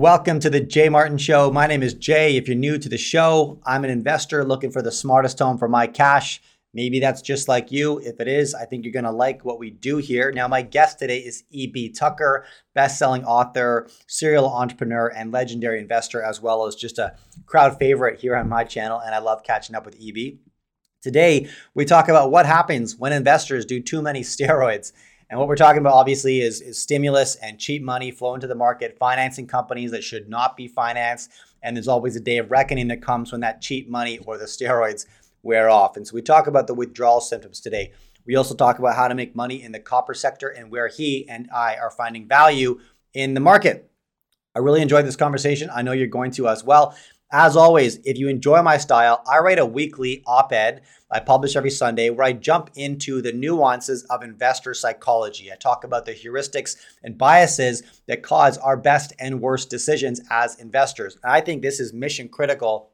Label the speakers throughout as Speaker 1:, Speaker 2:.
Speaker 1: Welcome to the Jay Martin Show. My name is Jay. If you're new to the show, I'm an investor looking for the smartest home for my cash. Maybe that's just like you. If it is, I think you're going to like what we do here. Now, my guest today is E.B. Tucker, best-selling author, serial entrepreneur, and legendary investor, as well as just a crowd favorite here on my channel. And I love catching up with E.B. Today, we talk about what happens when investors do too many steroids. And what we're talking about, obviously, is, is stimulus and cheap money flow into the market, financing companies that should not be financed. And there's always a day of reckoning that comes when that cheap money or the steroids wear off. And so we talk about the withdrawal symptoms today. We also talk about how to make money in the copper sector and where he and I are finding value in the market. I really enjoyed this conversation. I know you're going to as well. As always, if you enjoy my style, I write a weekly op ed I publish every Sunday where I jump into the nuances of investor psychology. I talk about the heuristics and biases that cause our best and worst decisions as investors. And I think this is mission critical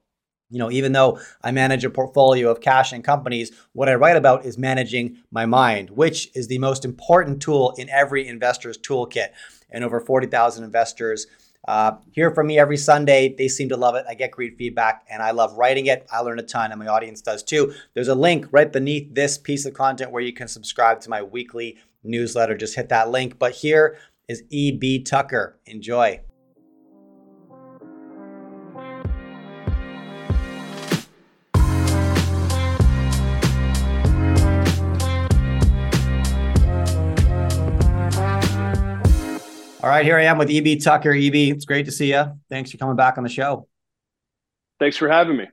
Speaker 1: you know, even though I manage a portfolio of cash and companies, what I write about is managing my mind, which is the most important tool in every investor's toolkit. And over 40,000 investors uh, hear from me every Sunday. They seem to love it. I get great feedback and I love writing it. I learn a ton and my audience does too. There's a link right beneath this piece of content where you can subscribe to my weekly newsletter. Just hit that link. But here is E.B. Tucker. Enjoy. All right, here I am with EB Tucker. EB, it's great to see you. Thanks for coming back on the show.
Speaker 2: Thanks for having me.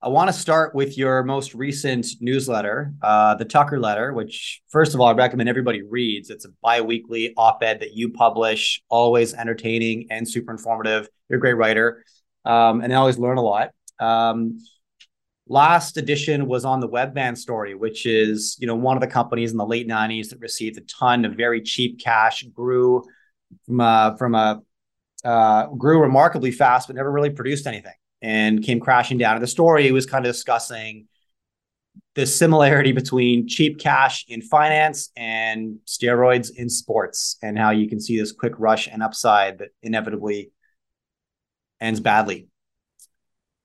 Speaker 1: I want to start with your most recent newsletter, uh, the Tucker Letter, which, first of all, I recommend everybody reads. It's a bi weekly op ed that you publish, always entertaining and super informative. You're a great writer, um, and I always learn a lot. Um, last edition was on the Webvan story, which is you know one of the companies in the late 90s that received a ton of very cheap cash, grew from a, from a uh, grew remarkably fast, but never really produced anything and came crashing down. And the story was kind of discussing the similarity between cheap cash in finance and steroids in sports and how you can see this quick rush and upside that inevitably ends badly.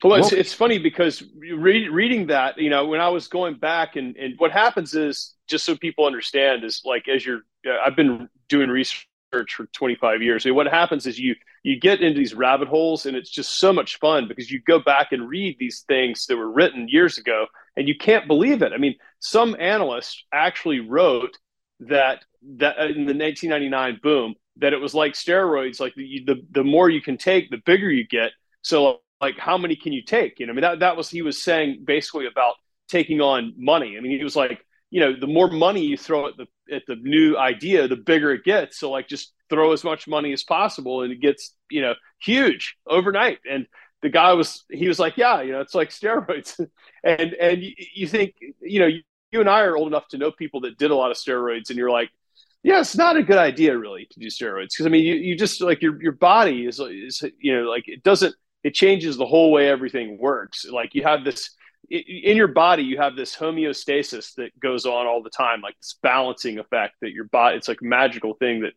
Speaker 2: Well, it's, it's funny because read, reading that, you know, when I was going back and, and what happens is just so people understand is like, as you're, I've been doing research for 25 years. what happens is you you get into these rabbit holes, and it's just so much fun because you go back and read these things that were written years ago, and you can't believe it. I mean, some analysts actually wrote that that in the 1999 boom that it was like steroids, like the the, the more you can take, the bigger you get. So like how many can you take? You know, I mean that that was he was saying basically about taking on money. I mean, he was like you know, the more money you throw at the at the new idea, the bigger it gets. So like just throw as much money as possible and it gets, you know, huge overnight. And the guy was he was like, Yeah, you know, it's like steroids. and and you, you think, you know, you, you and I are old enough to know people that did a lot of steroids and you're like, yeah, it's not a good idea really to do steroids because I mean, you, you just like your your body is is you know like it doesn't it changes the whole way everything works. Like you have this in your body you have this homeostasis that goes on all the time like this balancing effect that your body it's like a magical thing that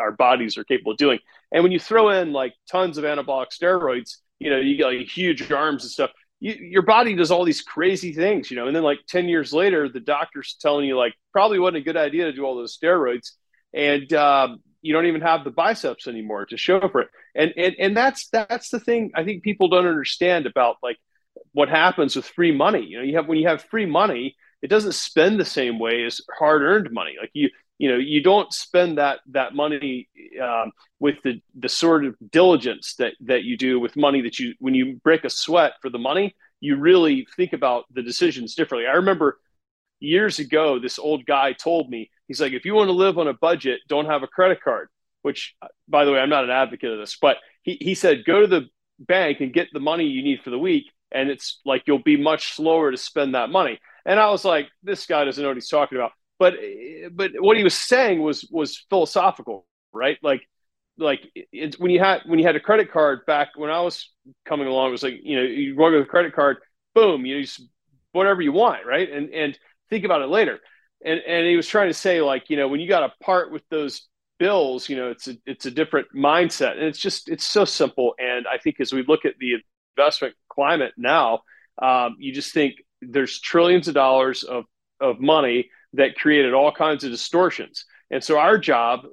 Speaker 2: our bodies are capable of doing. And when you throw in like tons of anabolic steroids you know you get like huge arms and stuff you, your body does all these crazy things you know? And then like 10 years later the doctor's telling you like probably wasn't a good idea to do all those steroids and um, you don't even have the biceps anymore to show for it. And and and that's that's the thing i think people don't understand about like what happens with free money. You know, you have when you have free money, it doesn't spend the same way as hard earned money. Like you, you know, you don't spend that that money um, with the the sort of diligence that that you do with money that you when you break a sweat for the money, you really think about the decisions differently. I remember years ago, this old guy told me, he's like, if you want to live on a budget, don't have a credit card. Which, by the way, I'm not an advocate of this, but he, he said, go to the bank and get the money you need for the week and it's like you'll be much slower to spend that money. And I was like, this guy doesn't know what he's talking about. But but what he was saying was was philosophical, right? Like like it's when you had when you had a credit card back when I was coming along, it was like you know you go with a credit card, boom, you use whatever you want, right? And and think about it later. And and he was trying to say like you know when you got to part with those bills, you know, it's a, it's a different mindset, and it's just it's so simple. And I think as we look at the investment climate now, um, you just think there's trillions of dollars of of money that created all kinds of distortions. And so our job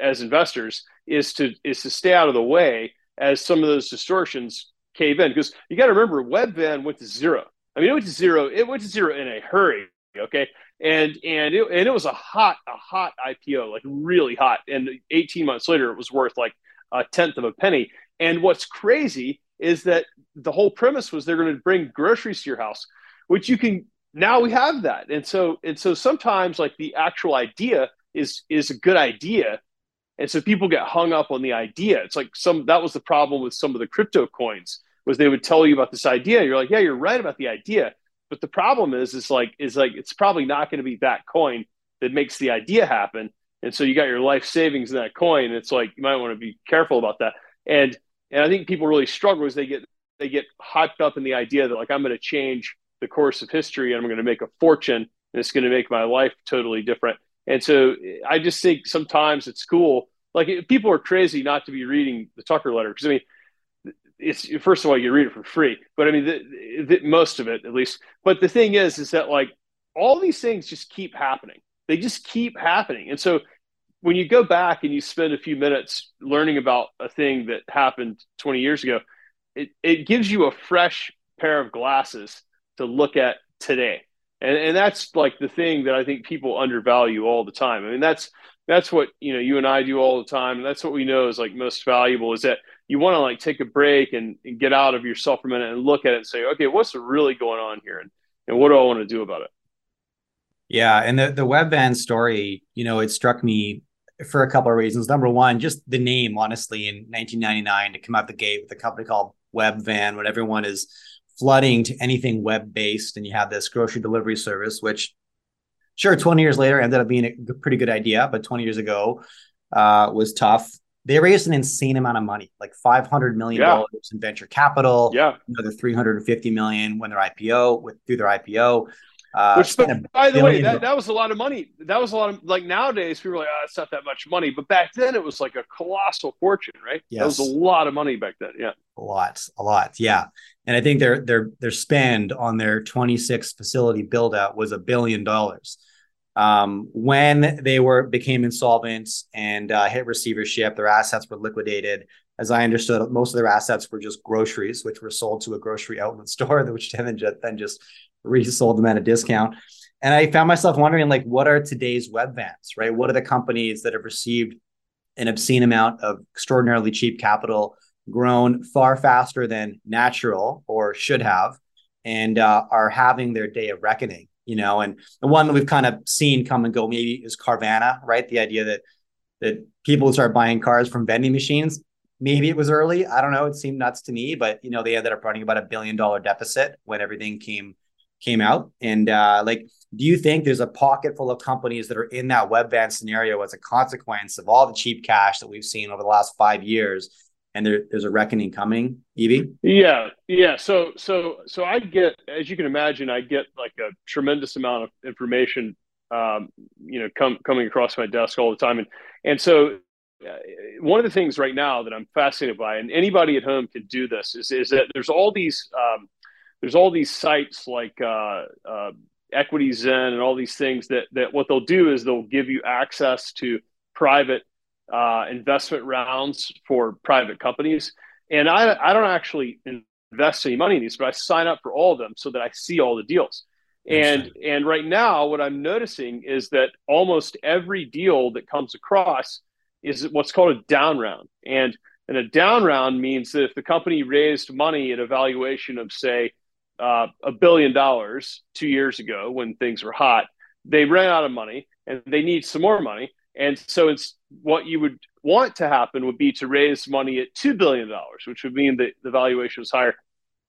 Speaker 2: as investors is to is to stay out of the way as some of those distortions cave in. Because you got to remember, Webvan went to zero. I mean, it went to zero. It went to zero in a hurry. Okay, and and it, and it was a hot a hot IPO, like really hot. And 18 months later, it was worth like a tenth of a penny. And what's crazy is that the whole premise was they're going to bring groceries to your house, which you can now we have that. And so and so sometimes like the actual idea is is a good idea. And so people get hung up on the idea. It's like some that was the problem with some of the crypto coins was they would tell you about this idea. You're like, yeah, you're right about the idea. But the problem is, is like, is like, it's probably not going to be that coin that makes the idea happen. And so you got your life savings in that coin. It's like, you might want to be careful about that. And, and I think people really struggle is they get, they get hyped up in the idea that like, I'm going to change the course of history and I'm going to make a fortune and it's going to make my life totally different. And so eh, I just think sometimes it's cool. Like eh, people are crazy not to be reading the Tucker letter. Cause I mean, it's first of all you read it for free, but I mean the, the, most of it at least. But the thing is, is that like all these things just keep happening. They just keep happening, and so when you go back and you spend a few minutes learning about a thing that happened 20 years ago, it, it gives you a fresh pair of glasses to look at today. And, and that's like the thing that I think people undervalue all the time. I mean, that's that's what you know you and I do all the time, and that's what we know is like most valuable is that you want to like take a break and, and, get out of yourself for a minute and look at it and say, okay, what's really going on here, and and what do I want to do about it?
Speaker 1: Yeah, and the the Webvan story, you know, it struck me for a couple of reasons. Number one, just the name, honestly, in 1999 to come out the gate with a company called Webvan, when everyone is flooding to anything web based, and you have this grocery delivery service, which sure 20 years later ended up being a pretty good idea but 20 years ago uh, was tough they raised an insane amount of money like 500 million dollars yeah. in venture capital
Speaker 2: yeah
Speaker 1: another 350 million when their ipo with through their ipo
Speaker 2: uh, Which, by the way, that, that was a lot of money. That was a lot of like nowadays people are like, oh, it's not that much money. But back then it was like a colossal fortune, right? Yes. That was a lot of money back then. Yeah.
Speaker 1: A lot, a lot. Yeah. And I think their their their spend on their 26 facility build out was a billion dollars. Um, when they were became insolvent and uh, hit receivership, their assets were liquidated. As I understood, most of their assets were just groceries, which were sold to a grocery outlet store, which then just, then just resold them at a discount. And I found myself wondering, like, what are today's Webvans, right? What are the companies that have received an obscene amount of extraordinarily cheap capital, grown far faster than natural or should have, and uh, are having their day of reckoning? you know, and the one that we've kind of seen come and go maybe is Carvana, right? The idea that that people start buying cars from vending machines. Maybe it was early. I don't know. It seemed nuts to me, but you know, they ended up running about a billion dollar deficit when everything came came out. And uh, like, do you think there's a pocket full of companies that are in that web Webvan scenario as a consequence of all the cheap cash that we've seen over the last five years? And there, there's a reckoning coming EB?
Speaker 2: Yeah yeah. So so so i get as you can imagine i get like a tremendous amount of information um, you know come, coming across my desk all the time. And and so uh, one of the things right now that i'm fascinated by and anybody at home can do this is, is that there's all these um, there's all these sites like uh, uh, EquityZen and all these things that that what they'll do is they'll give you access to private uh, investment rounds for private companies. And I, I don't actually invest any money in these, but I sign up for all of them so that I see all the deals. And and right now, what I'm noticing is that almost every deal that comes across is what's called a down round. And and a down round means that if the company raised money at a valuation of say uh, a billion dollars two years ago when things were hot, they ran out of money and they need some more money. And so it's what you would want to happen would be to raise money at $2 billion, which would mean that the valuation was higher.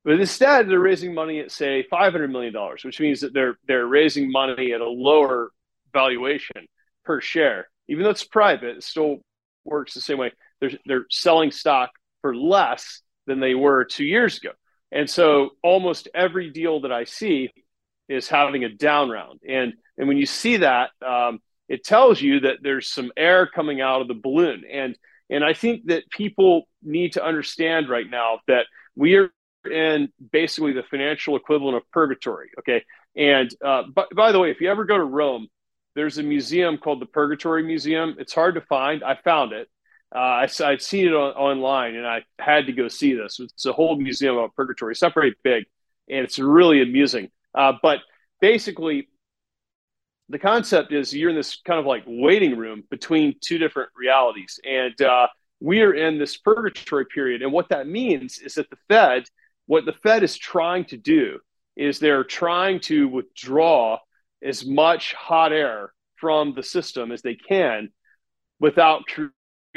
Speaker 2: But instead, they're raising money at say $500 million, which means that they're, they're raising money at a lower valuation per share. Even though it's private, it still works the same way. They're, they're selling stock for less than they were two years ago. And so almost every deal that I see is having a down round. And, and when you see that, um, it tells you that there's some air coming out of the balloon. And and I think that people need to understand right now that we are in basically the financial equivalent of purgatory. Okay. And uh, by, by the way, if you ever go to Rome, there's a museum called the Purgatory Museum. It's hard to find. I found it. Uh, I, I'd seen it on, online and I had to go see this. It's a whole museum about purgatory. It's not very big and it's really amusing. Uh, but basically, the concept is you're in this kind of like waiting room between two different realities. And uh, we are in this purgatory period. And what that means is that the Fed, what the Fed is trying to do is they're trying to withdraw as much hot air from the system as they can without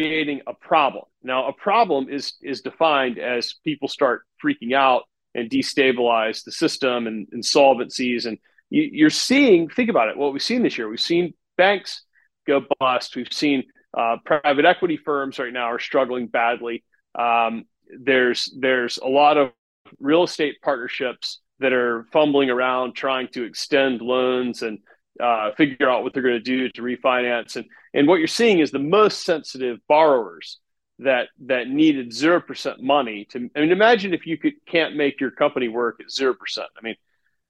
Speaker 2: creating a problem. Now, a problem is is defined as people start freaking out and destabilize the system and insolvencies. And you, are seeing, think about it, what we've seen this year. We've seen banks go bust. We've seen uh, private equity firms right now are struggling badly. Um, there's there's a lot of real estate partnerships that are fumbling around trying to extend loans and uh, figure out what they're going to do to refinance. And and what you're seeing is the most sensitive borrowers that that needed zero percent money to. I mean, imagine if you could can't make your company work at zero percent. I mean,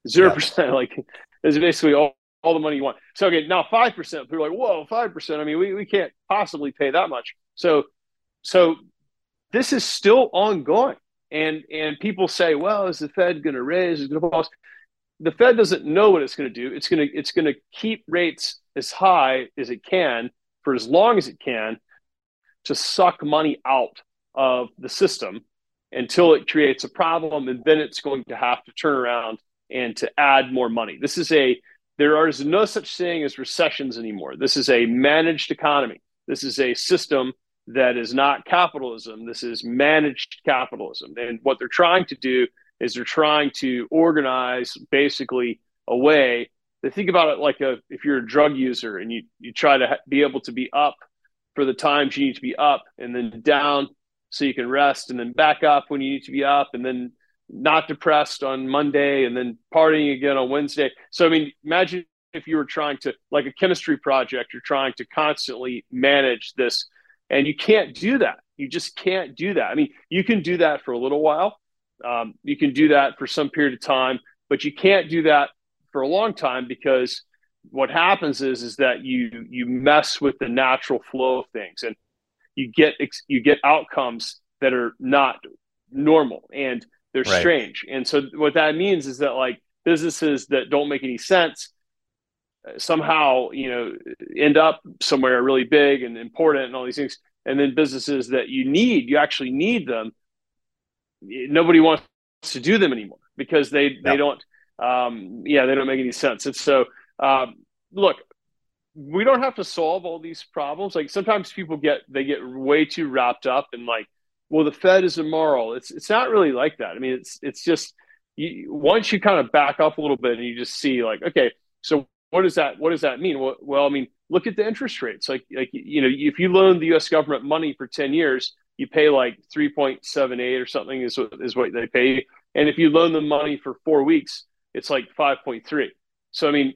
Speaker 2: zero yeah. percent like is basically all, all the money you want. So okay, now five percent. People are like, whoa, five percent. I mean, we, we can't possibly pay that much. So so this is still ongoing. And and people say, well, is the Fed going to raise? Is going to pause? The Fed doesn't know what it's going to do. It's going to it's going to keep rates as high as it can for as long as it can to suck money out of the system until it creates a problem, and then it's going to have to turn around and to add more money. This is a there is no such thing as recessions anymore. This is a managed economy. This is a system that is not capitalism. This is managed capitalism. And what they're trying to do is they're trying to organize basically a way they think about it like a if you're a drug user and you you try to ha- be able to be up for the times you need to be up and then down so you can rest and then back up when you need to be up and then not depressed on Monday and then partying again on Wednesday. So I mean imagine if you were trying to like a chemistry project you're trying to constantly manage this and you can't do that. You just can't do that. I mean, you can do that for a little while. Um, you can do that for some period of time, but you can't do that for a long time because what happens is is that you you mess with the natural flow of things and you get you get outcomes that are not normal and they're right. strange. And so what that means is that like businesses that don't make any sense somehow you know end up somewhere really big and important and all these things and then businesses that you need you actually need them nobody wants to do them anymore because they they don't um, yeah they don't make any sense and so um, look we don't have to solve all these problems like sometimes people get they get way too wrapped up in like well the fed is immoral it's it's not really like that i mean it's it's just you, once you kind of back up a little bit and you just see like okay so what does that what does that mean? Well, well, I mean, look at the interest rates. Like like you know, if you loan the U.S. government money for ten years, you pay like three point seven eight or something is what is what they pay. You. And if you loan them money for four weeks, it's like five point three. So I mean,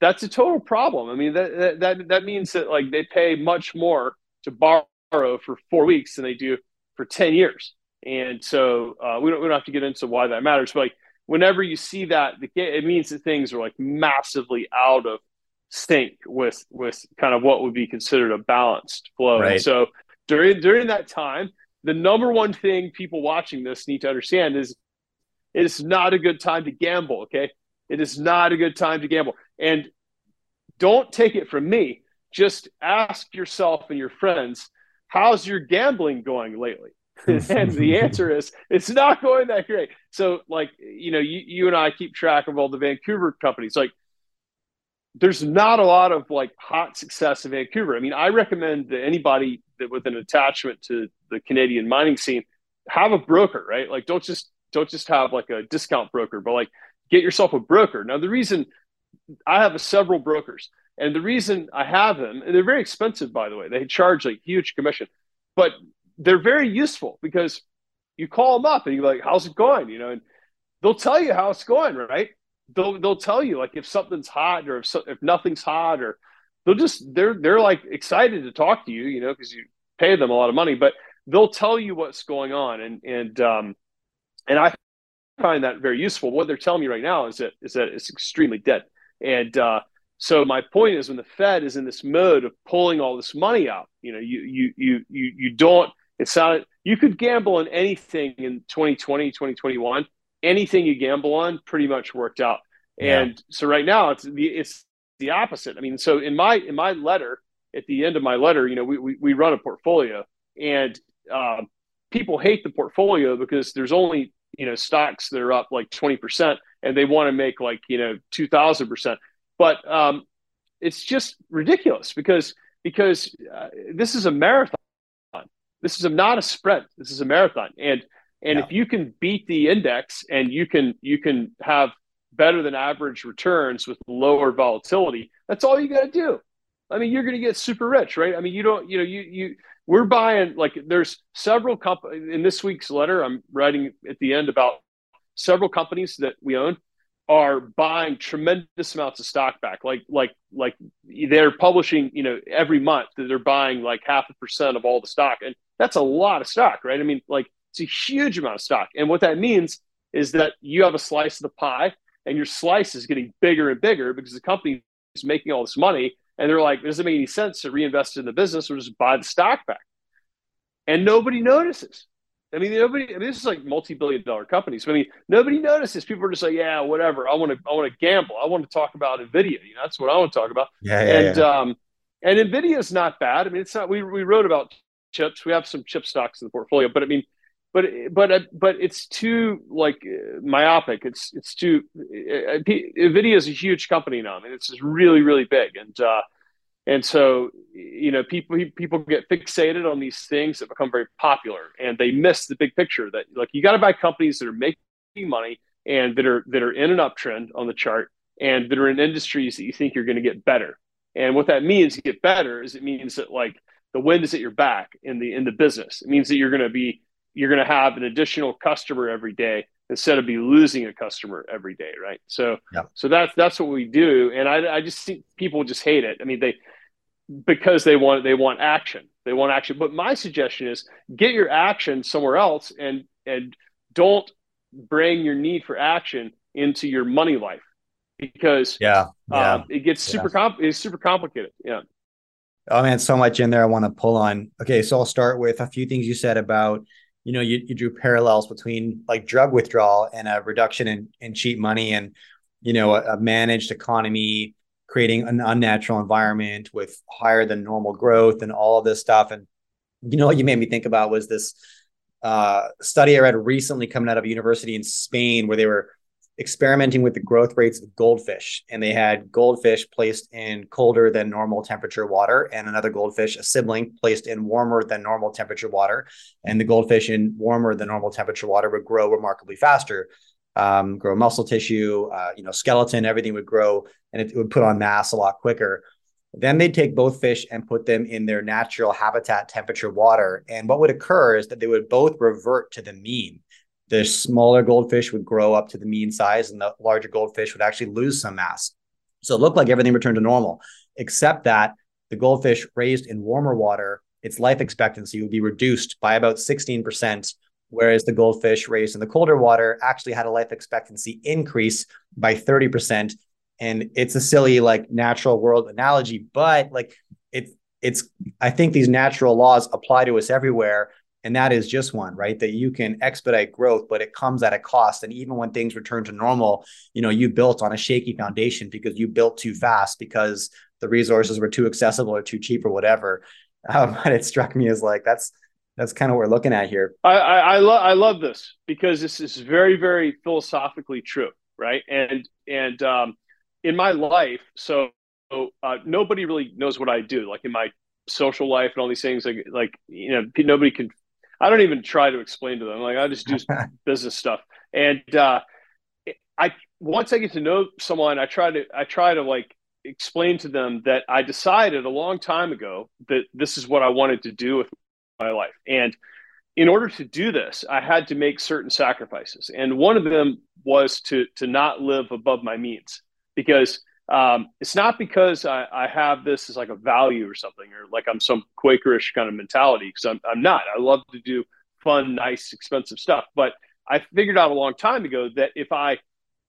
Speaker 2: that's a total problem. I mean, that that that means that like they pay much more to borrow for four weeks than they do for ten years. And so uh, we don't we don't have to get into why that matters, but like whenever you see that, it means that things are like massively out of sync with with kind of what would be considered a balanced flow. Right. And so during during that time, the number one thing people watching this need to understand is it's not a good time to gamble. Okay, it is not a good time to gamble, and don't take it from me. Just ask yourself and your friends, how's your gambling going lately? and the answer is it's not going that great. So, like, you know, you, you and I keep track of all the Vancouver companies. Like, there's not a lot of like hot success in Vancouver. I mean, I recommend that anybody that with an attachment to the Canadian mining scene have a broker, right? Like, don't just don't just have like a discount broker, but like get yourself a broker. Now, the reason I have several brokers, and the reason I have them, and they're very expensive, by the way. They charge like huge commission, but they're very useful because you call them up and you're like, "How's it going?" You know, and they'll tell you how it's going, right? They'll they'll tell you like if something's hot or if so, if nothing's hot or they'll just they're they're like excited to talk to you, you know, because you pay them a lot of money, but they'll tell you what's going on, and and um, and I find that very useful. What they're telling me right now is that is that it's extremely dead, and uh, so my point is when the Fed is in this mode of pulling all this money out, you know, you you you you you don't. It's not. You could gamble on anything in 2020, 2021. Anything you gamble on, pretty much worked out. Yeah. And so right now, it's the it's the opposite. I mean, so in my in my letter, at the end of my letter, you know, we we, we run a portfolio, and uh, people hate the portfolio because there's only you know stocks that are up like 20% and they want to make like you know 2000% but um, it's just ridiculous because because uh, this is a marathon this is a, not a sprint this is a marathon and and yeah. if you can beat the index and you can you can have better than average returns with lower volatility that's all you got to do. I mean you're going to get super rich right? I mean you don't you know you you we're buying like there's several companies in this week's letter i'm writing at the end about several companies that we own are buying tremendous amounts of stock back. Like like like they're publishing you know every month that they're buying like half a percent of all the stock and that's a lot of stock right? I mean like it's a huge amount of stock. And what that means is that you have a slice of the pie and your slice is getting bigger and bigger because the company is making all this money and they're like, it make any sense to reinvest in the business or just buy the stock back? And nobody notices. I mean, nobody. I mean, this is like multi-billion dollar companies. I mean, nobody notices. People are just like, yeah, whatever. I want to. I want to gamble. I want to talk about Nvidia. You know, that's what I want to talk about.
Speaker 1: Yeah, yeah
Speaker 2: And
Speaker 1: yeah.
Speaker 2: um, and Nvidia is not bad. I mean, it's not. We we wrote about chips. We have some chip stocks in the portfolio, but I mean, but but uh, but it's too like myopic. It's it's too. Uh, Nvidia is a huge company now. I mean, it's just really really big, and uh, and so you know people people get fixated on these things that become very popular, and they miss the big picture. That like you got to buy companies that are making money and that are that are in an uptrend on the chart, and that are in industries that you think you're going to get better. And what that means, to get better, is it means that like the wind is at your back in the in the business. It means that you're going to be you're going to have an additional customer every day instead of be losing a customer every day, right? So, yeah. so that's that's what we do, and I, I just see people just hate it. I mean, they because they want they want action, they want action. But my suggestion is get your action somewhere else, and and don't bring your need for action into your money life because
Speaker 1: yeah, yeah.
Speaker 2: Uh, it gets super yeah. it's super complicated. Yeah.
Speaker 1: Oh man, so much in there I want to pull on. Okay, so I'll start with a few things you said about you know, you, you drew parallels between like drug withdrawal and a reduction in, in cheap money and, you know, a, a managed economy, creating an unnatural environment with higher than normal growth and all of this stuff. And, you know, what you made me think about was this uh, study I read recently coming out of a university in Spain where they were experimenting with the growth rates of goldfish. And they had goldfish placed in colder than normal temperature water, and another goldfish, a sibling, placed in warmer than normal temperature water. And the goldfish in warmer than normal temperature water would grow remarkably faster. Um, grow muscle tissue, uh, you know, skeleton, everything would grow and it, it would put on mass a lot quicker. Then they'd take both fish and put them in their natural habitat temperature water. And what would occur is that they would both revert to the mean the smaller goldfish would grow up to the mean size and the larger goldfish would actually lose some mass. So it looked like everything returned to normal, except that the goldfish raised in warmer water, its life expectancy would be reduced by about 16%, whereas the goldfish raised in the colder water actually had a life expectancy increase by 30%. And it's a silly, like natural world analogy, but like it's it's I think these natural laws apply to us everywhere and that is just one right? That you can expedite growth but it comes at a cost. And even when things return to normal you know you built on a shaky foundation because you built too fast because the resources were too accessible or too cheap or whatever. Um, but it struck me as like that's that's kind of what we're looking at here.
Speaker 2: I i, I love i love this because this is very very philosophically true right? And and um in my life so uh, nobody really knows what i do like in my social life and all these things like like you know nobody can I don't even try to explain to them. Like I just do business stuff. And uh, I once I get to know someone, I try to I try to like explain to them that I decided a long time ago that this is what I wanted to do with my life. And in order to do this, I had to make certain sacrifices. And one of them was to to not live above my means because um, it's not because I, I, have this as like a value or something, or like I'm some Quakerish kind of mentality, because I'm, I'm not. I love to do fun, nice, expensive stuff. But I figured out a long time ago that if I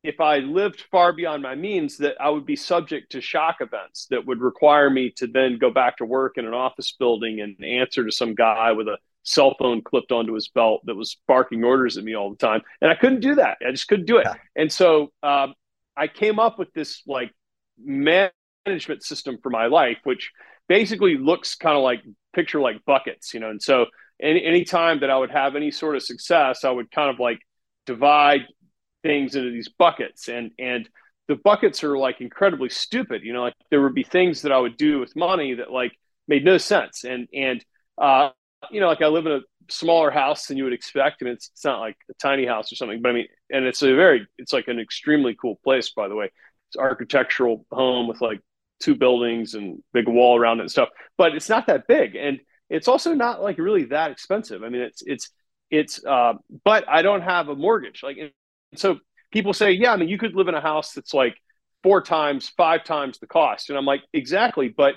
Speaker 2: if I lived far beyond my means, that I would be subject to shock events that would require me to then go back to work in an office building and answer to some guy with a cell phone clipped onto his belt that was barking orders at me all the time. And I couldn't do that. I just couldn't do it. Yeah. And so um, I came up with this like management system for my life, which basically looks kind of like picture like buckets, you know. And so any anytime that I would have any sort of success, I would kind of like divide things into these buckets. And and the buckets are like incredibly stupid you know? Like there would be things that i would do with money that like made no sense. And and uh you know like i live in a smaller house than you would expect. Mean, it's, it's not like a tiny house or something but i mean and it's a very it's like an extremely cool place by the way architectural home with like two buildings and big wall around it and stuff but it's not that big and it's also not like really that expensive i mean it's it's it's uh, but i don't have a mortgage like so people say, yeah, I mean, you could live in a house that's like four times, five times the cost. And I'm like, exactly. But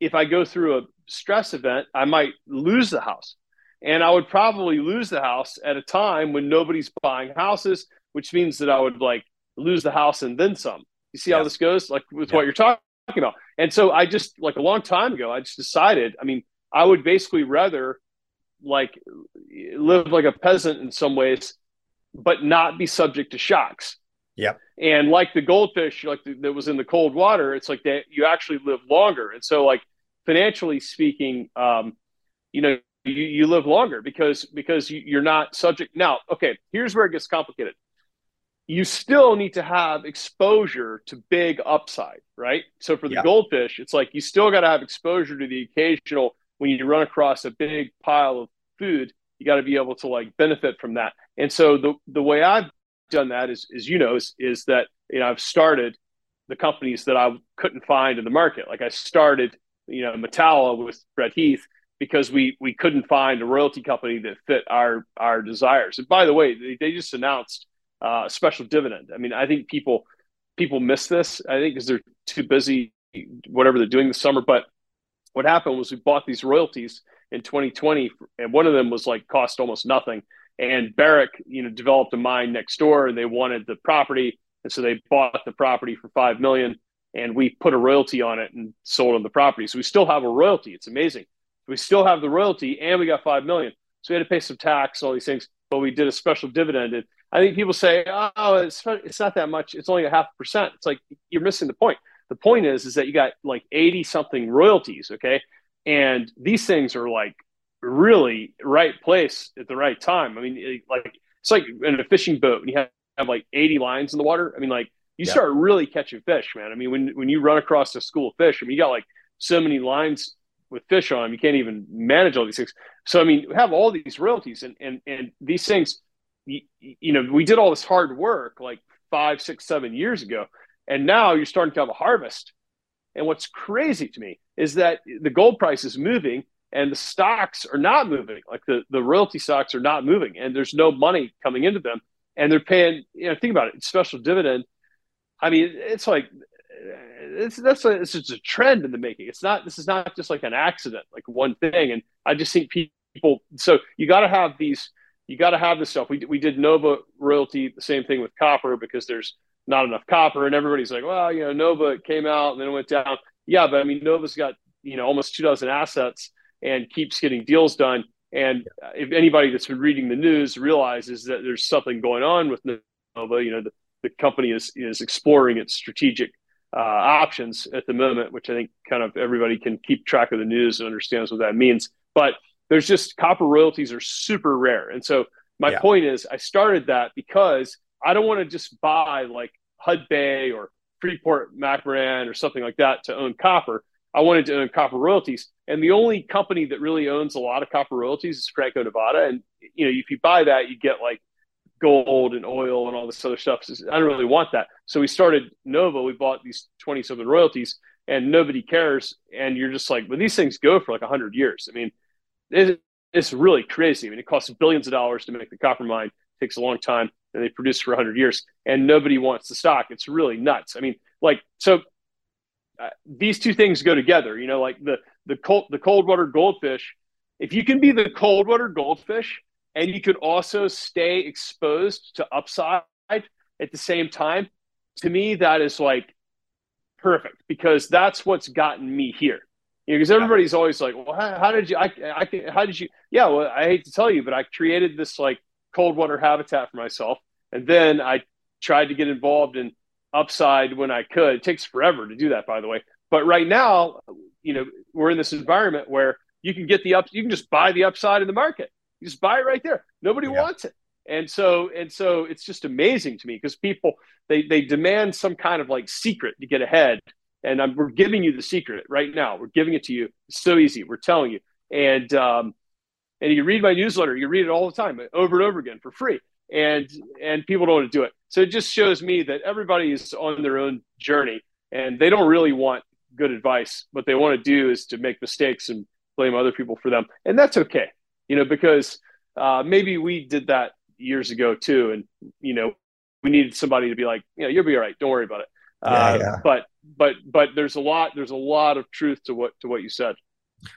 Speaker 2: if I go through a stress event, I might lose the house. And I would probably lose the house at a time when nobody's buying houses, which means that I would like lose the house and then some. You see yeah. how this goes? Like with yeah. what you're talking about. And so I just like a long time ago, I just decided, I mean, I would basically rather like live like a peasant in some ways but not be subject to shocks.
Speaker 1: Yeah.
Speaker 2: And like the goldfish, like the, that was in the cold water, it's like that you actually live longer. And so, like financially speaking, um, you know, you, you live longer because because you, you're not subject. Now, okay, here's where it gets complicated. You still need to have exposure to big upside, right? So for the yeah. goldfish, it's like you still got to have exposure to the occasional when you run across a big pile of food you got to be able to like benefit from that. And so the the way I've done that is, is you know, is, is that you know I've started the companies that I couldn't find in the market. Like I started, you know, Metalla with Brett Heath because we we couldn't find a royalty company that fit our our desires. And by the way, they, they just announced uh, special dividend. I mean, I think people people miss this. I think because they're too busy, whatever they're doing this summer. But what happened was we bought these royalties in 2020, and one of them was like cost almost nothing. And Barrick, you know, developed a mine next door, and they wanted the property, and so they bought the property for five million, and we put a royalty on it and sold them the property. So we still have a royalty. It's amazing. We still have the royalty, and we got five million. So we had to pay some tax, all these things, but we did a special dividend. And I think people say, "Oh, it's it's not that much. It's only a half percent." It's like you're missing the point. The point is, is that you got like eighty something royalties. Okay, and these things are like really right place at the right time. I mean, like it's like in a fishing boat when you have, have like 80 lines in the water. I mean, like you yeah. start really catching fish, man. I mean, when when you run across a school of fish, I mean, you got like so many lines with fish on them, you can't even manage all these things. So, I mean, we have all these royalties and and and these things. You, you know, we did all this hard work like five, six, seven years ago, and now you're starting to have a harvest. And what's crazy to me is that the gold price is moving and the stocks are not moving. Like the, the royalty stocks are not moving and there's no money coming into them. And they're paying, you know, think about it, special dividend. I mean, it's like, it's, that's a, it's just a trend in the making. It's not, this is not just like an accident, like one thing. And I just think people, so you got to have these, you got to have this stuff. We, we did Nova royalty, the same thing with copper because there's not enough copper and everybody's like, well, you know, Nova came out and then went down. Yeah, but I mean, Nova's got you know almost two dozen assets and keeps getting deals done. And if anybody that's been reading the news realizes that there's something going on with Nova, you know, the, the company is is exploring its strategic uh, options at the moment, which I think kind of everybody can keep track of the news and understands what that means. But there's just copper royalties are super rare, and so my yeah. point is, I started that because I don't want to just buy like Hudbay or Freeport McMoRan or something like that to own copper. I wanted to own copper royalties. And the only company that really owns a lot of copper royalties is Franco Nevada. And you know, if you buy that, you get like gold and oil and all this other stuff. So I don't really want that. So we started Nova. We bought these 27 royalties and nobody cares. And you're just like, well, these things go for like 100 years. I mean, it, it's really crazy. I mean, it costs billions of dollars to make the copper mine, it takes a long time, and they produce for 100 years, and nobody wants the stock. It's really nuts. I mean, like, so uh, these two things go together. You know, like the the cold the cold water goldfish. If you can be the cold water goldfish and you could also stay exposed to upside at the same time, to me that is like perfect because that's what's gotten me here. You know, because everybody's always like, "Well, how, how did you? I, I, how did you?" Yeah, well, I hate to tell you, but I created this like cold water habitat for myself, and then I tried to get involved in upside when I could. It takes forever to do that, by the way. But right now, you know, we're in this environment where you can get the up, you can just buy the upside in the market. You just buy it right there. Nobody yeah. wants it. And so, and so it's just amazing to me because people, they, they demand some kind of like secret to get ahead. And I'm, we're giving you the secret right now. We're giving it to you. It's so easy. We're telling you. And, um, and you read my newsletter, you read it all the time over and over again for free and and people don't want to do it. So it just shows me that everybody is on their own journey and they don't really want good advice. What they want to do is to make mistakes and blame other people for them, and that's okay, you know, because uh, maybe we did that years ago too, and you know, we needed somebody to be like, you know, you'll be all right, don't worry about it. Yeah, uh, yeah. But but but there's a lot there's a lot of truth to what to what you said.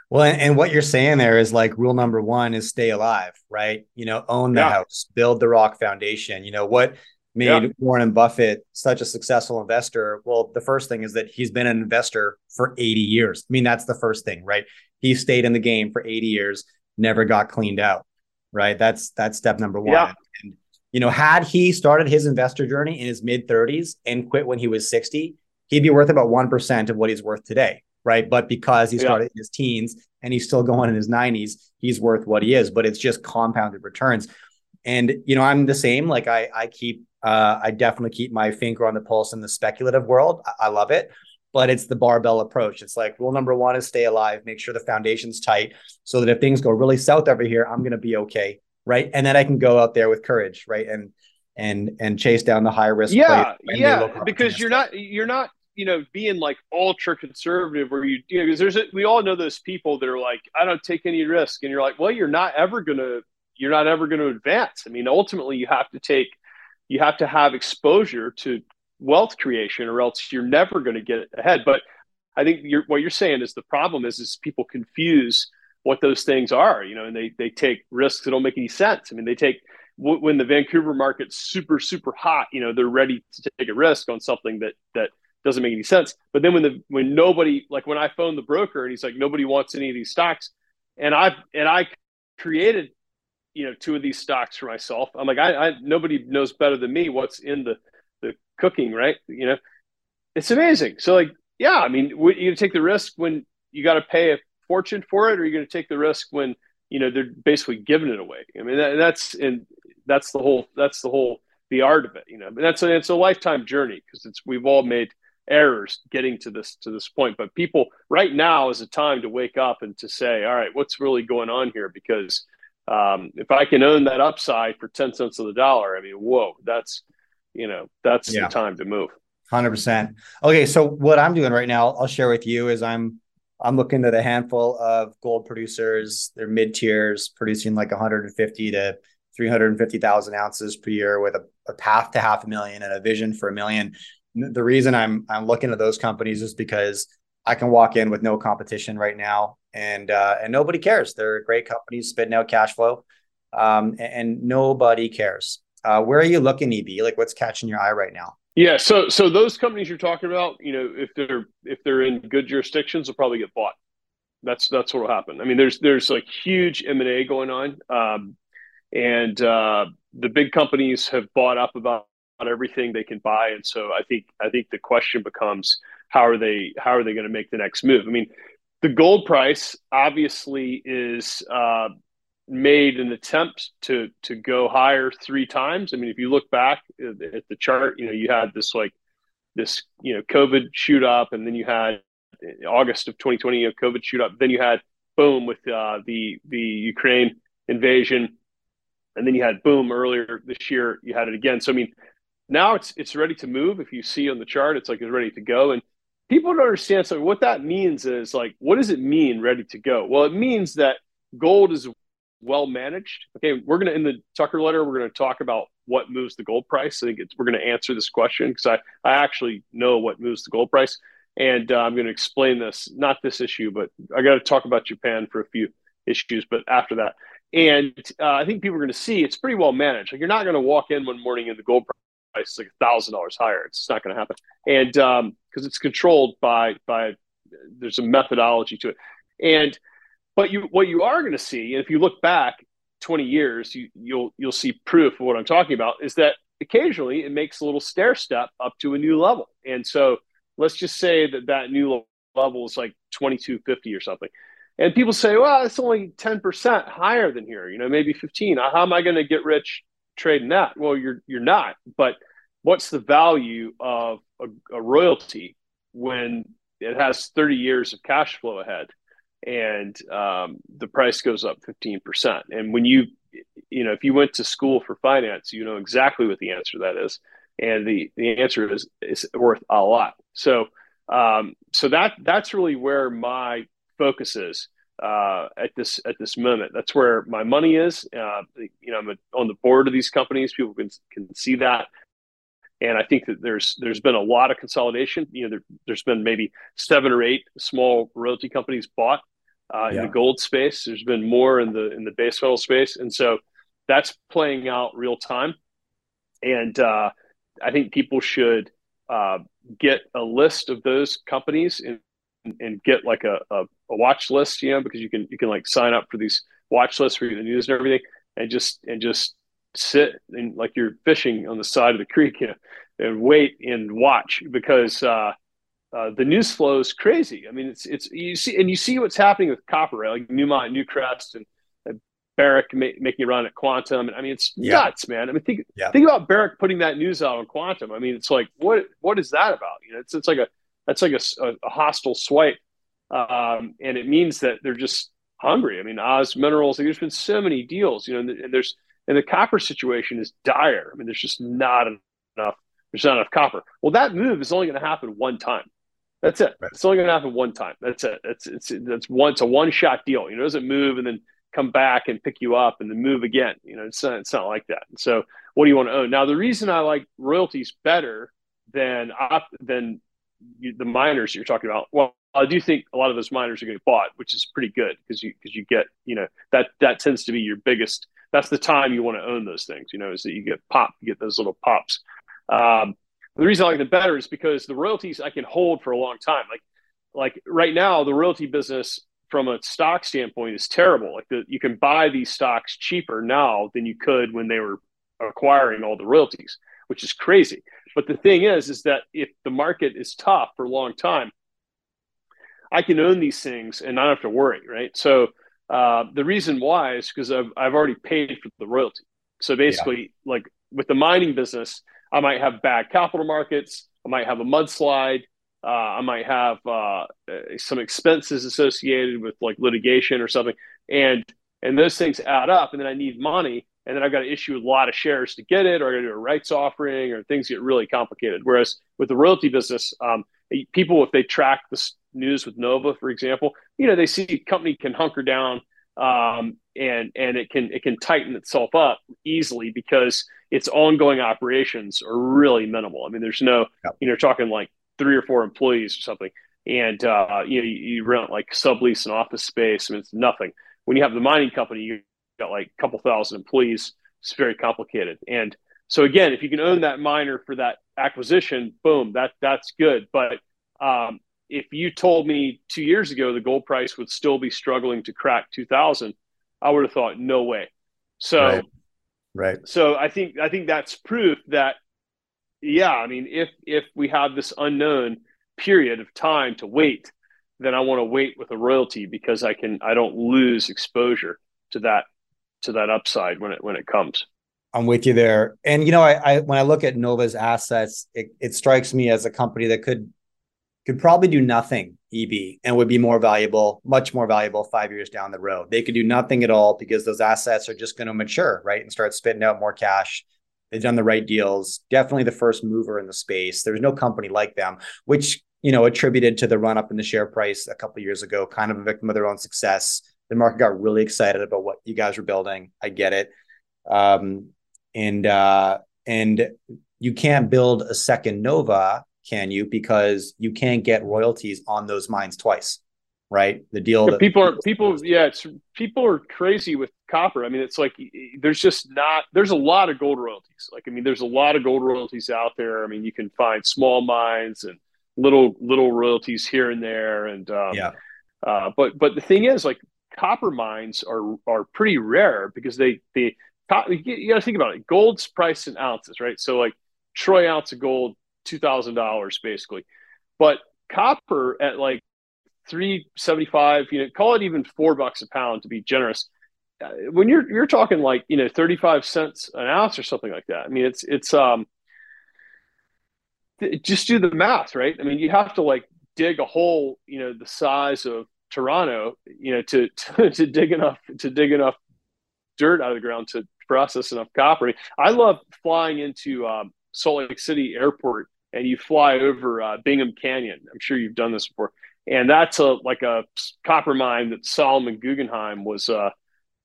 Speaker 1: Well, and, what you're saying there is like rule number one is stay alive, right? You know, own the yeah. house, build the rock foundation. You know, what made yeah. Warren Buffett such a successful investor? Well, the first thing is that he's been an investor for 80 years. I mean, that's the first thing, right? He stayed in the game for 80 years, never got cleaned out, right? That's that's step number one. Yeah. And, you know, had he started his investor journey in his mid 30s and quit when he was 60, he'd be worth about 1% of what he's worth today right? But because he started yeah. in his teens and he's still going in his 90s, he's worth what he is. But it's just compounded returns. And you know, I'm the same. Like I, I keep, uh, I definitely keep my finger on the pulse in the speculative world. I, I love it, but it's the barbell approach. It's like rule number one is stay alive, make sure the foundation's tight, so that if things go really south over here, I'm going to be okay, right? And then I can go out there with courage, right? And and and chase down the high risk.
Speaker 2: Yeah, yeah, because you're not you're not you know, being like ultra conservative where you, you know, because there's, a, we all know those people that are like, I don't take any risk. And you're like, well, you're not ever to, you're not ever to advance. I mean, ultimately you have to take, you have to have exposure to wealth creation or else you're never going to get ahead. But I think you're, what you're saying is the problem is, is people confuse what those things are, you know, and they, they take risks that don't make any sense. I mean, they take, when the Vancouver market's super, super hot, you know, they're ready to take a risk on something that, that, doesn't make any sense. But then when the when nobody like when I phoned the broker and he's like nobody wants any of these stocks, and I and I created you know two of these stocks for myself. I'm like I, I nobody knows better than me what's in the the cooking, right? You know, it's amazing. So like yeah, I mean, you take the risk when you got to pay a fortune for it, or you're going to take the risk when you know they're basically giving it away? I mean, that, that's and that's the whole that's the whole the art of it, you know. And that's a, it's a lifetime journey because it's we've all made errors getting to this to this point. But people right now is a time to wake up and to say all right what's really going on here? Because um, if i can own that upside for 10 cents of the dollar i mean whoa that's you know that's yeah. the time to move.
Speaker 1: 100% okay so what i'm doing right now i'll share with you is i'm i'm looking at a handful of gold producers. They're mid tiers producing like 150 to 350,000 ounces per year with a, a path to half a million and a vision for a million the reason I'm I'm looking at those companies is because I can walk in with no competition right now, and uh, and nobody cares. They're great companies spitting out cash flow, um, and, and, nobody cares. Uh, where are you looking, EB? Like, what's catching your eye right now?
Speaker 2: Yeah, so so those companies you're talking about, you know, if they're if they're in good jurisdictions, they'll probably get bought. That's that's what will happen. I mean, there's there's like huge M and A going on, um, and uh, the big companies have bought up about everything they can buy. And so I think I think the question becomes how are they how are they going to make the next move? I mean, the gold price obviously is uh, made an attempt to to go higher three times. I mean, if you look back at the chart, you know you had this like this you know COVID shoot up, and then you had August of 2020, you know, COVID shoot up. Then you had boom with uh, the the Ukraine invasion, and then you had boom earlier this year. You had it again. So I mean, now it's it's ready to move. If you see on the chart, it's like it's ready to go. And people don't understand. So what that means is like, what does it mean ready to go? Well, it means that gold is well managed. Okay, we're gonna in the Tucker letter, we're gonna talk about what moves the gold price. I think we're gonna answer this question because I I actually know what moves the gold price. and uh, I'm to explain this, not this issue, but I got to talk about Japan for a few issues, but after that. And uh, I think people are going to see it's pretty well managed. Like you're not going to walk in one morning and the gold price like a thousand dollars higher. It's not going to happen, and because um, it's controlled by by there's a methodology to it, and but you what you are going to see, and if you look back 20 years, you, you'll you'll see proof of what I'm talking about. Is that occasionally it makes a little stair step up to a new level, and so let's just say that that new level is like 2250 or something and people say, well, it's only 10% higher than here, you know, maybe 15. How am I going to get rich trading that? Well, you're, you're not. But what's the value of a, a royalty when it has 30 years of cash flow ahead and um, the price goes up 15%? And when you, you know, if you went to school for finance, you know exactly what the answer that is. And the, the answer is, is worth a lot. So, um, so that that's really where my focuses uh, at this at this moment. That's where my money is. Uh, you know, I'm on the board of these companies. People can can see that, and I think that there's there's been a lot of consolidation. You know, there, has been maybe seven or eight small royalty companies bought uh, yeah. in the gold space. There's been more in the in the base metal space, and so that's playing out real time. And uh, I think people should uh, get a list of those companies and, and get like a, a a watch list, you know, because you can you can like sign up for these watch lists for the news and everything, and just and just sit and like you're fishing on the side of the creek, you know, and wait and watch because uh, uh, the news flow is crazy. I mean, it's it's you see and you see what's happening with copper, right? like Newmont, Newcrest, and, and Barrick ma- making a run at Quantum. And I mean, it's yeah. nuts, man. I mean, think yeah. think about Barrick putting that news out on Quantum. I mean, it's like what what is that about? You know, it's it's like a that's like a, a, a hostile swipe um, and it means that they're just hungry. I mean, Oz Minerals, like, there's been so many deals, you know, and there's and the copper situation is dire. I mean, there's just not enough. There's not enough copper. Well, that move is only going to happen one time. That's it. Right. It's only going to happen one time. That's it. It's it's that's one. It's a one shot deal. You know, it doesn't move and then come back and pick you up and then move again. You know, it's not, it's not like that. so, what do you want to own? Now, the reason I like royalties better than than the miners you're talking about. Well, I do think a lot of those miners are getting bought, which is pretty good because you because you get you know that that tends to be your biggest. That's the time you want to own those things. You know, is that you get pop, you get those little pops. Um, the reason I like them better is because the royalties I can hold for a long time. Like like right now, the royalty business from a stock standpoint is terrible. Like the, you can buy these stocks cheaper now than you could when they were acquiring all the royalties, which is crazy. But the thing is, is that if the market is tough for a long time, I can own these things and not have to worry, right? So uh, the reason why is because I've, I've already paid for the royalty. So basically, yeah. like with the mining business, I might have bad capital markets. I might have a mudslide. Uh, I might have uh, some expenses associated with like litigation or something, and and those things add up, and then I need money, and then I've got to issue a lot of shares to get it, or I got to do a rights offering, or things get really complicated. Whereas with the royalty business, um, people if they track the news with Nova, for example, you know they see a company can hunker down um, and and it can it can tighten itself up easily because its ongoing operations are really minimal. I mean, there's no you know talking like three or four employees or something, and uh, you know you, you rent like sublease an office space. I mean, it's nothing. When you have the mining company, you got like a couple thousand employees. It's very complicated, and so again, if you can own that miner for that acquisition, boom, that that's good. But um, if you told me two years ago the gold price would still be struggling to crack 2000, I would have thought no way. So,
Speaker 1: right. right.
Speaker 2: So I think I think that's proof that yeah, I mean if if we have this unknown period of time to wait, then I want to wait with a royalty because I can I don't lose exposure to that to that upside when it when it comes.
Speaker 1: I'm with you there. And you know, I, I when I look at Nova's assets, it, it strikes me as a company that could could probably do nothing EB and would be more valuable, much more valuable five years down the road. They could do nothing at all because those assets are just going to mature, right? And start spitting out more cash. They've done the right deals. Definitely the first mover in the space. There's no company like them, which, you know, attributed to the run up in the share price a couple years ago, kind of a victim of their own success. The market got really excited about what you guys were building. I get it. Um, and uh, and you can't build a second Nova can you? Because you can't get royalties on those mines twice, right? The deal
Speaker 2: yeah,
Speaker 1: that
Speaker 2: people are people, yeah, it's people are crazy with copper. I mean, it's like there's just not there's a lot of gold royalties. Like, I mean, there's a lot of gold royalties out there. I mean, you can find small mines and little little royalties here and there, and um,
Speaker 1: yeah.
Speaker 2: Uh, but but the thing is, like copper mines are are pretty rare because they they you got to think about it. Gold's priced in ounces, right? So like troy ounce of gold, two thousand dollars basically, but copper at like three seventy five, you know, call it even four bucks a pound to be generous. Uh, when you're you're talking like you know thirty five cents an ounce or something like that. I mean, it's it's um just do the math, right? I mean, you have to like dig a hole, you know, the size of Toronto, you know, to, to, to dig enough to dig enough dirt out of the ground to process enough copper. I love flying into um, Salt Lake City Airport and you fly over uh, Bingham Canyon. I'm sure you've done this before, and that's a like a copper mine that Solomon Guggenheim was uh,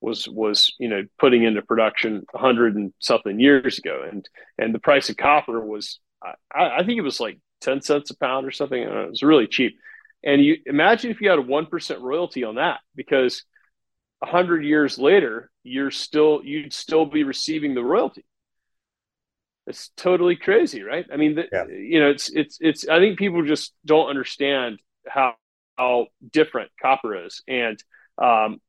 Speaker 2: was was you know putting into production hundred and something years ago, and and the price of copper was I, I think it was like ten cents a pound or something. It was really cheap. And you imagine if you had a one percent royalty on that, because a hundred years later, you're still you'd still be receiving the royalty. It's totally crazy, right? I mean, the, yeah. you know, it's it's it's. I think people just don't understand how how different copper is, and um,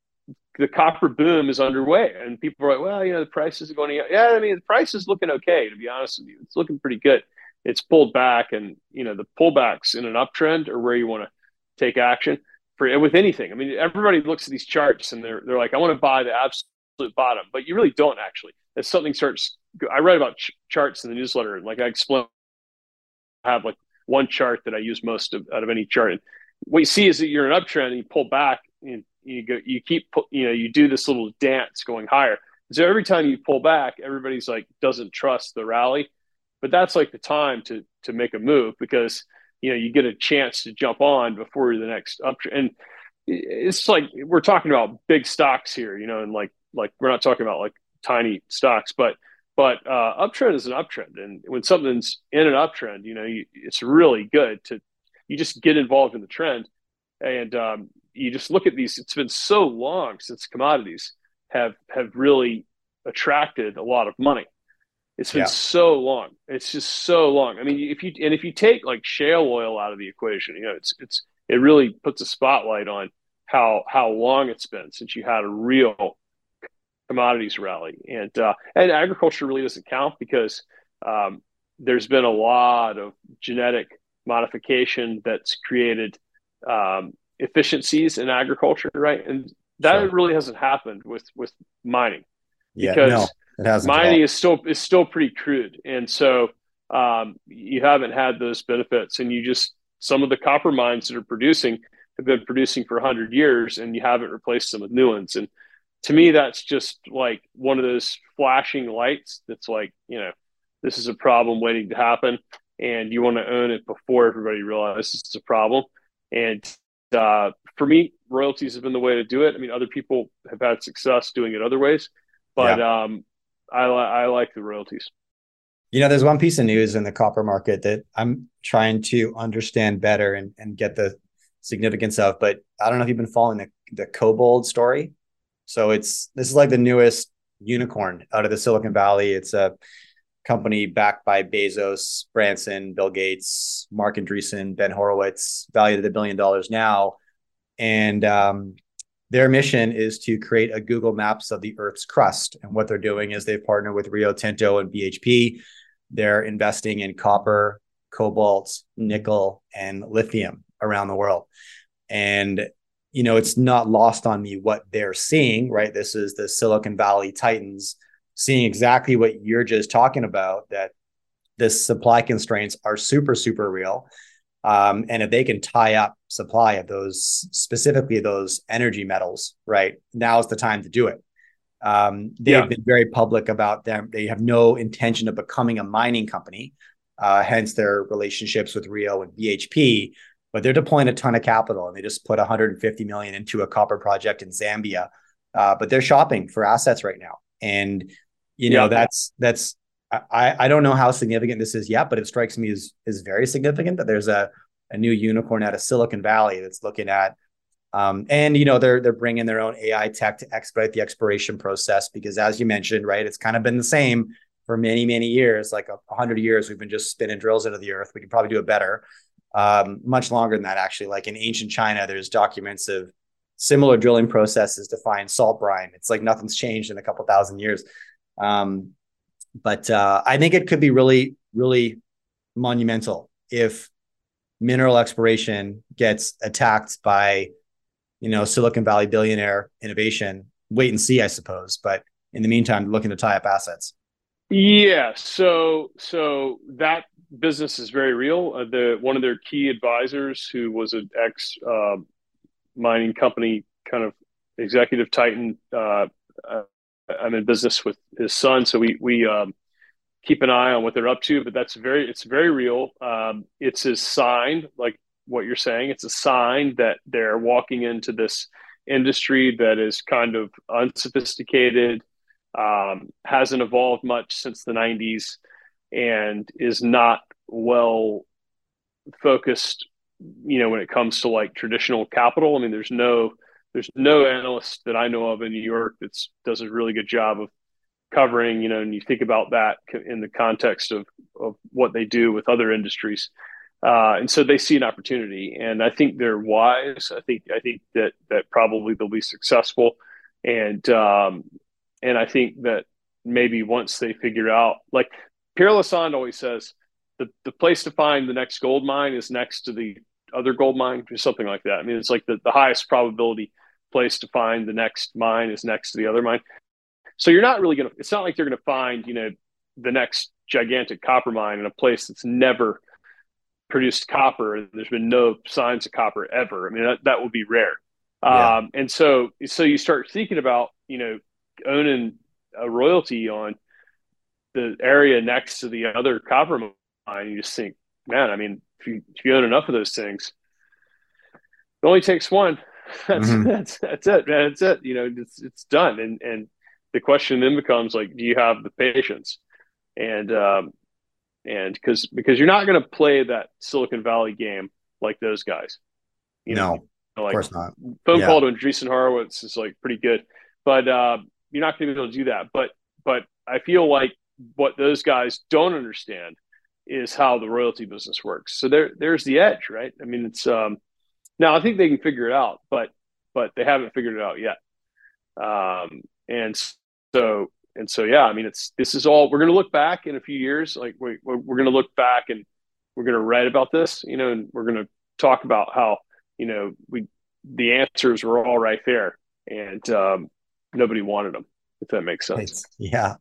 Speaker 2: the copper boom is underway, and people are like, well, you know, the price is going. To, yeah, I mean, the price is looking okay. To be honest with you, it's looking pretty good. It's pulled back, and you know, the pullbacks in an uptrend are where you want to take action for with anything. I mean, everybody looks at these charts and they're they're like, I want to buy the absolute bottom, but you really don't actually. As something starts, I write about ch- charts in the newsletter, like I explain, I have like one chart that I use most of, out of any chart. And what you see is that you're an uptrend, and you pull back, and you go, you keep, you know, you do this little dance going higher. So every time you pull back, everybody's like doesn't trust the rally, but that's like the time to to make a move because you know you get a chance to jump on before the next up and it's like we're talking about big stocks here you know and like like we're not talking about like tiny stocks but but uh, uptrend is an uptrend and when something's in an uptrend you know you, it's really good to you just get involved in the trend and um, you just look at these it's been so long since commodities have have really attracted a lot of money it's been yeah. so long. It's just so long. I mean, if you and if you take like shale oil out of the equation, you know, it's it's it really puts a spotlight on how how long it's been since you had a real commodities rally, and uh, and agriculture really doesn't count because um, there's been a lot of genetic modification that's created um, efficiencies in agriculture, right? And that sure. really hasn't happened with with mining.
Speaker 1: Yeah, because no it hasn't.
Speaker 2: Mining is still is still pretty crude, and so um, you haven't had those benefits, and you just some of the copper mines that are producing have been producing for 100 years, and you haven't replaced them with new ones. And to me, that's just like one of those flashing lights. That's like you know, this is a problem waiting to happen, and you want to own it before everybody realizes it's a problem. And uh, for me, royalties have been the way to do it. I mean, other people have had success doing it other ways, but yeah. um, I, li- I like the royalties.
Speaker 1: You know, there's one piece of news in the copper market that I'm trying to understand better and, and get the significance of, but I don't know if you've been following the, the KoBold story. So it's this is like the newest unicorn out of the Silicon Valley. It's a company backed by Bezos, Branson, Bill Gates, Marc Andreessen, Ben Horowitz, valued at a billion dollars now. And um, their mission is to create a Google Maps of the Earth's crust. And what they're doing is they've partnered with Rio Tinto and BHP. They're investing in copper, cobalt, nickel, and lithium around the world. And you know, it's not lost on me what they're seeing, right? This is the Silicon Valley Titans seeing exactly what you're just talking about that the supply constraints are super, super real. Um, and if they can tie up supply of those, specifically those energy metals, right, now is the time to do it. Um, they've yeah. been very public about them. They have no intention of becoming a mining company, uh, hence their relationships with Rio and BHP. But they're deploying a ton of capital, and they just put 150 million into a copper project in Zambia. Uh, but they're shopping for assets right now, and you know yeah. that's that's I, I don't know how significant this is yet, but it strikes me as is very significant that there's a a new unicorn out of Silicon Valley that's looking at um, and you know they're they're bringing their own AI tech to expedite the expiration process because as you mentioned, right, it's kind of been the same for many many years, like a hundred years. We've been just spinning drills into the earth. We can probably do it better, um, much longer than that actually. Like in ancient China, there's documents of similar drilling processes to find salt brine. It's like nothing's changed in a couple thousand years. Um, but uh, I think it could be really really monumental if mineral exploration gets attacked by you know, Silicon Valley billionaire innovation. Wait and see, I suppose. But in the meantime, looking to tie up assets.
Speaker 2: Yeah. So so that business is very real. Uh, the one of their key advisors, who was an ex uh, mining company kind of executive titan, uh, uh, I'm in business with his son, so we we um, keep an eye on what they're up to. But that's very it's very real. Um, it's a sign, like what you're saying. It's a sign that they're walking into this industry that is kind of unsophisticated, um, hasn't evolved much since the 90s, and is not well focused. You know, when it comes to like traditional capital, I mean, there's no there's no analyst that I know of in New York that does a really good job of covering. You know, and you think about that in the context of of what they do with other industries. Uh, and so they see an opportunity, and I think they're wise. I think I think that that probably they'll be successful, and um, and I think that maybe once they figure out, like Pierre Lassonde always says, the the place to find the next gold mine is next to the other gold mine, or something like that. I mean, it's like the, the highest probability place to find the next mine is next to the other mine. So you're not really gonna. It's not like you're gonna find you know the next gigantic copper mine in a place that's never produced copper. There's been no signs of copper ever. I mean, that, that would be rare. Yeah. Um, and so, so you start thinking about, you know, owning a royalty on the area next to the other copper mine. You just think, man, I mean, if you, if you own enough of those things, it only takes one. That's, mm-hmm. that's, that's it, man. That's it. You know, it's, it's done. And, and the question then becomes like, do you have the patience? And, um, and because because you're not going to play that Silicon Valley game like those guys.
Speaker 1: You no, know, like, of course not.
Speaker 2: Phone yeah. call to Andreessen Horowitz is like pretty good, but uh, you're not going to be able to do that. But but I feel like what those guys don't understand is how the royalty business works. So there there's the edge, right? I mean, it's um, now I think they can figure it out, but but they haven't figured it out yet. Um, and so and so yeah i mean it's this is all we're going to look back in a few years like we, we're, we're going to look back and we're going to write about this you know and we're going to talk about how you know we the answers were all right there and um, nobody wanted them if that makes sense.
Speaker 1: It's, yeah.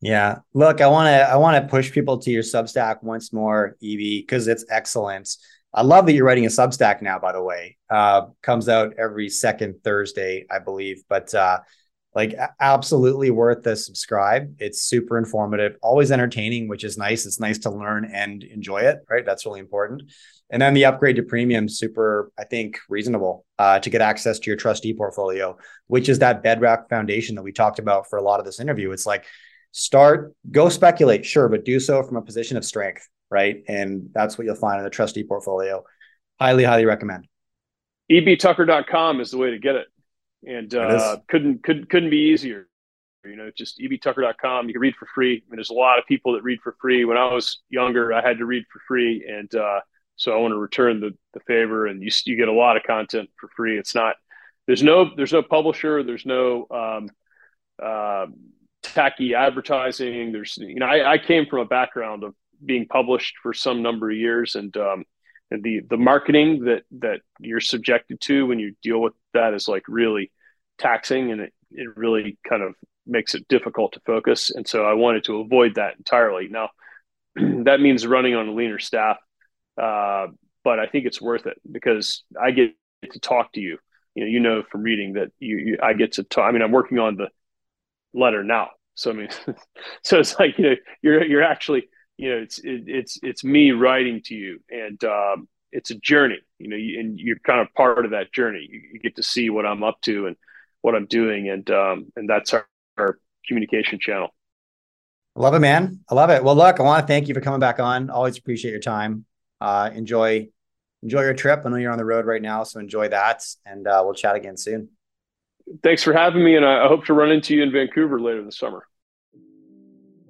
Speaker 1: Yeah. Look i want to i want to push people to your substack once more EB because it's excellent i love that you're writing a substack now by the way uh, comes out every second thursday i believe but uh, like absolutely worth the subscribe. It's super informative, always entertaining, which is nice. It's nice to learn and enjoy it, right? That's really important. And then the upgrade to premium, super, I think, reasonable uh, to get access to your trustee portfolio, which is that bedrock foundation that we talked about for a lot of this interview. It's like start, go speculate, sure, but do so from a position of strength, right? And that's what you'll find in the trustee portfolio. Highly, highly recommend.
Speaker 2: ebtucker.com is the way to get it and uh, couldn't couldn't couldn't be easier. You know, just ebtucker.com. You can read for free. I mean, there's a lot of people that read for free. When I was younger, I had to read for free, and uh, so I want to return the, the favor. And you you get a lot of content for free. It's not there's no there's no publisher. There's no um, uh, tacky advertising. There's you know I, I came from a background of being published for some number of years, and um, and the the marketing that that you're subjected to when you deal with that is like really taxing and it, it really kind of makes it difficult to focus. And so i wanted to avoid that entirely. Now that means running on a leaner staff uh, but i think it's worth it because i get to talk to you. You know you know from reading that you, you i get to talk i mean i'm working on the letter now. So i mean so it's like you know you're you're actually you know it's it, it's it's me writing to you and um, it's a journey you know and you're kind of part of that journey you, you, get to see what i'm up to and what i'm doing and um, and that's our, our communication channel
Speaker 1: I love it, man. I love it. Well, look, I want to thank you for coming back on. Always appreciate your time. Uh, enjoy, enjoy your trip. I know you're on the road right now, so enjoy that, and uh, we'll chat again soon.
Speaker 2: Thanks for having me, and I hope to run into you in Vancouver later this summer.